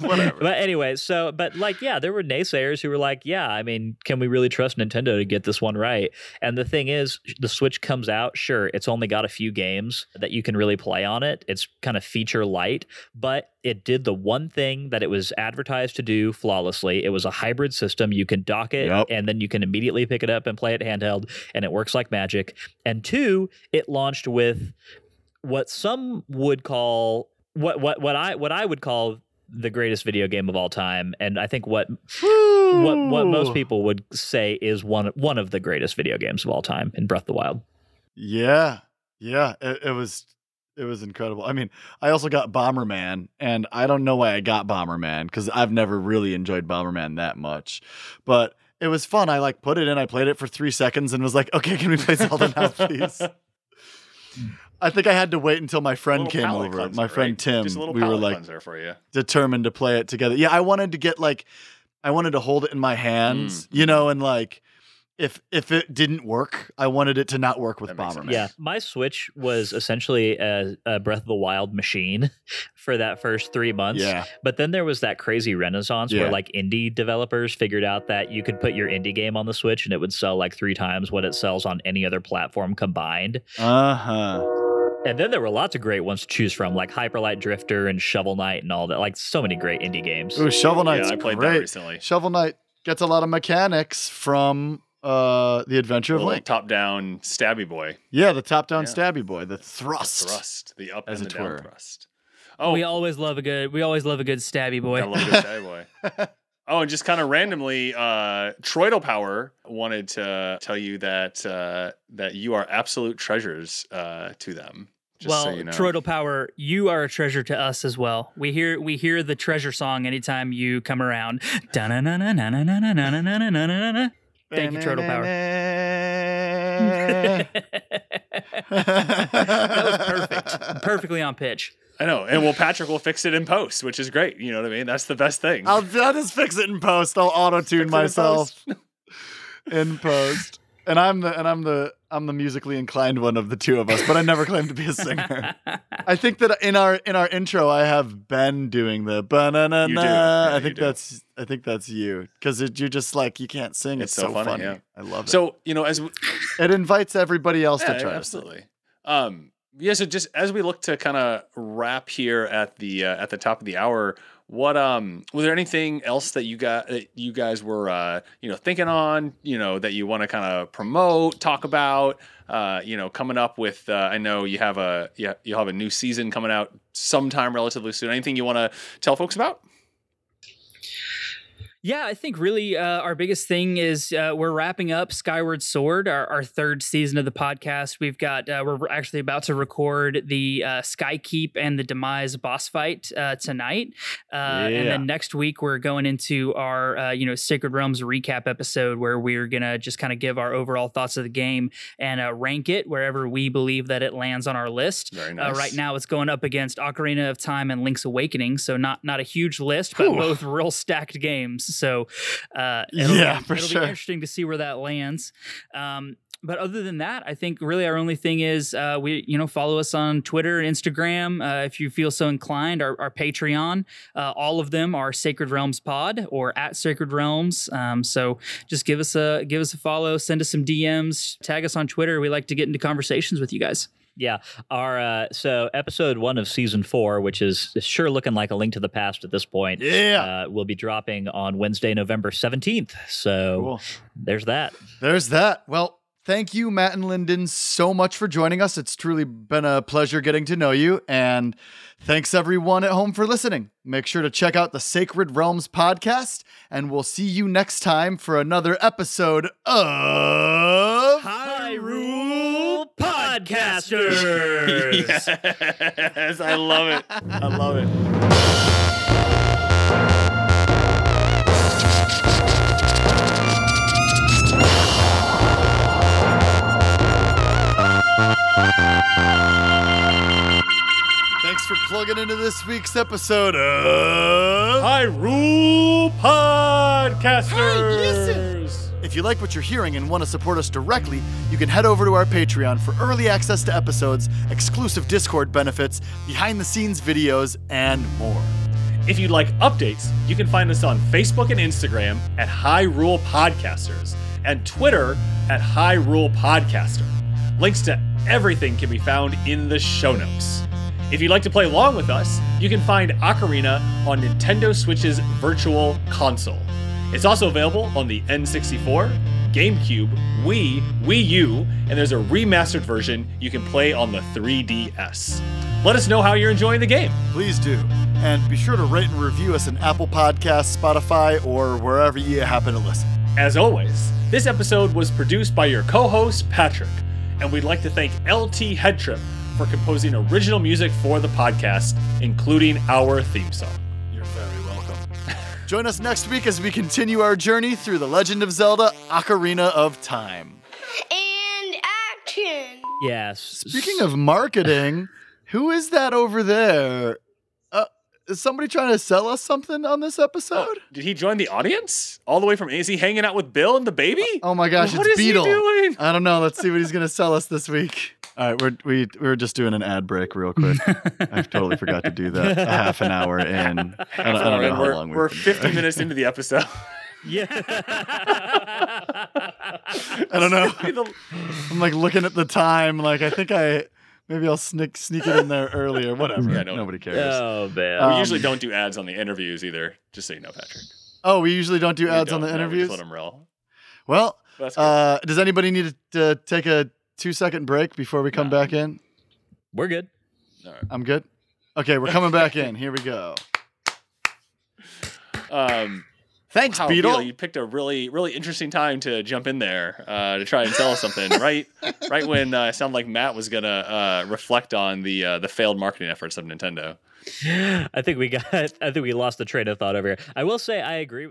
Whatever. But anyway, so but like yeah, there were naysayers who were like, yeah, I mean, can we really trust Nintendo to get this one right? And the thing is, the Switch comes out, sure, it's only got a few games that you can really play on it. It's kind of feature light, but it did the one thing that it was advertised to do flawlessly. It was a hybrid system. You can dock it Yep. and then you can immediately pick it up and play it handheld, and it works like magic. And two, it launched with what some would call what what what I what I would call the greatest video game of all time, and I think what what what most people would say is one one of the greatest video games of all time in Breath of the Wild. Yeah, yeah, it, it was it was incredible. I mean, I also got Bomberman, and I don't know why I got Bomberman because I've never really enjoyed Bomberman that much, but it was fun. I like put it in, I played it for three seconds, and was like, okay, can we play Zelda now, [LAUGHS] please? I think I had to wait until my friend came over. cleanser, my friend right? Tim. Just a little We were like determined to play it together. Yeah, I wanted to get like I wanted to hold it in my hands, Mm. you know, and like if if it didn't work, I wanted it to not work with Bomberman. sense. Yeah, my Switch was essentially a, a Breath of the Wild machine [LAUGHS] for that first three months. Yeah. But then there was that crazy renaissance Yeah. where like indie developers figured out that you could put your indie game on the Switch and it would sell like three times what it sells on any other platform combined. Uh huh. And then there were lots of great ones to choose from, like Hyperlight Drifter and Shovel Knight and all that. Like so many great indie games. Ooh, Shovel Knight! yeah, I played great. that recently. Shovel Knight gets a lot of mechanics from uh the Adventure of Little Link. top-down stabby boy Yeah, the top-down Yeah. stabby boy, the thrust. thrust, the up As and it the down were. thrust. Oh, we always love a good. We always love a good stabby boy. I love a good stabby boy. [LAUGHS] Oh, and just kind of randomly, uh, Troidal Power wanted to tell you that uh, that you are absolute treasures uh, to them. Just well, so you know. Troidal Power, you are a treasure to us as well. We hear we hear the treasure song anytime you come around. [LAUGHS] Thank you, Turtle Power. that was perfect. [LAUGHS] Perfectly on pitch. I know. And well, Patrick will fix it in post, which is great. You know what I mean? That's the best thing. I'll, I'll just fix it in post. I'll auto tune myself in post. [LAUGHS] in post. And I'm the and I'm the I'm the musically inclined one of the two of us, but I never claimed to be a singer. I think that in our in our intro, I have been doing the banana. Yeah, I think that's I think that's you because you're just like you can't sing. It's, It's so so, funny, funny. yeah. I love it. So you know, as we, [LAUGHS] it invites everybody else yeah, to try. absolutely. Um, yeah. So just as we look to kind of wrap here at the uh, at the top of the hour, what um was there anything else that you got that you guys were uh you know thinking on you know that you want to kind of promote, talk about? Uh, you know, coming up with uh, I know you have a you you'll have a new season coming out sometime relatively soon. Anything you want to tell folks about? Yeah, I think really uh, our biggest thing is uh, we're wrapping up Skyward Sword, our, our third season of the podcast. We've got uh, we're actually about to record the uh, Skykeep and the Demise boss fight uh, tonight, uh, and then next week we're going into our uh, you know Sacred Realms recap episode where we're gonna just kind of give our overall thoughts of the game and uh, rank it wherever we believe that it lands on our list. Very Uh, nice. right now, it's going up against Ocarina of Time and Link's Awakening, so not not a huge list, but Whew. both real stacked games. So, uh, it'll Yeah, be, for it'll sure. be interesting to see where that lands. Um, but other than that, I think really our only thing is uh, we you know follow us on Twitter and Instagram uh, if you feel so inclined. Our, our Patreon, uh, all of them are Sacred Realms Pod or at Sacred Realms. Um, so just give us a give us a follow, send us some DMs, tag us on Twitter. We like to get into conversations with you guys. Yeah. Our uh, so episode one of season four, which is sure looking like a link to the past at this point. Yeah. Uh, will be dropping on Wednesday, November seventeenth. So Cool. there's that. There's that. Well, thank you, Matt and Lyndon, so much for joining us. It's truly been a pleasure getting to know you. And thanks everyone at home for listening. Make sure to check out the Sacred Realms podcast, and we'll see you next time for another episode of Hyrule Podcasters. [LAUGHS] yes, I love it. I love it. Thanks for plugging into this week's episode of Hyrule Podcasters. If you like what you're hearing and want to support us directly, you can head over to our Patreon for early access to episodes, exclusive Discord benefits, behind the scenes videos, and more. If you'd like updates, you can find us on Facebook and Instagram at Hyrule Podcasters and Twitter at Hyrule Podcaster. Links to everything can be found in the show notes. If you'd like to play along with us, you can find Ocarina on Nintendo Switch's Virtual Console. It's also available on the N64, GameCube, Wii, Wii U, and there's a remastered version you can play on the 3DS. Let us know how you're enjoying the game. Please do. And be sure to rate and review us in Apple Podcasts, Spotify, or wherever you happen to listen. As always, this episode was produced by your co host, Patrick, and we'd like to thank LT Headtrip for composing original music for the podcast, including our theme song. You're very welcome. Join us next week as we continue our journey through The Legend of Zelda Ocarina of Time. and action. Yes. Speaking of marketing, [LAUGHS] who is that over there? Uh, is somebody trying to sell us something on this episode? Did he join the audience? All the way from Is he hanging out with Bill and the baby? Oh my gosh, What it's is he Beedle. doing? I don't know. Let's see what he's gonna sell us this week. All right, we're we we're just doing an ad break real quick. [LAUGHS] I totally forgot to do that. A half an hour in. [LAUGHS] I don't, I don't know And how we're long we've we're 50 doing. minutes into the episode. [LAUGHS] Yeah. I don't know. I'm like looking at the time. Like I think I Maybe I'll sneak sneak it in there earlier. Whatever. Yeah, no- Nobody cares. Oh man. Um, we usually don't do ads on the interviews either. Just so you know, Patrick. oh, we usually don't do We ads on the don't. No, we interviews. just let them roll. well, uh, does anybody need to, to take a two second break before we come No. back in? We're good. All right. I'm good. Okay, we're coming back in. [LAUGHS] Here we go. Um, Thanks, wow, Beedle. Beedle, you picked a really, really interesting time to jump in there uh, to try and sell us something. [LAUGHS] right, right when uh, it sounded like Matt was gonna uh, reflect on the uh, the failed marketing efforts of Nintendo. [GASPS] I think we got. I think we lost the train of thought over here. I will say I agree.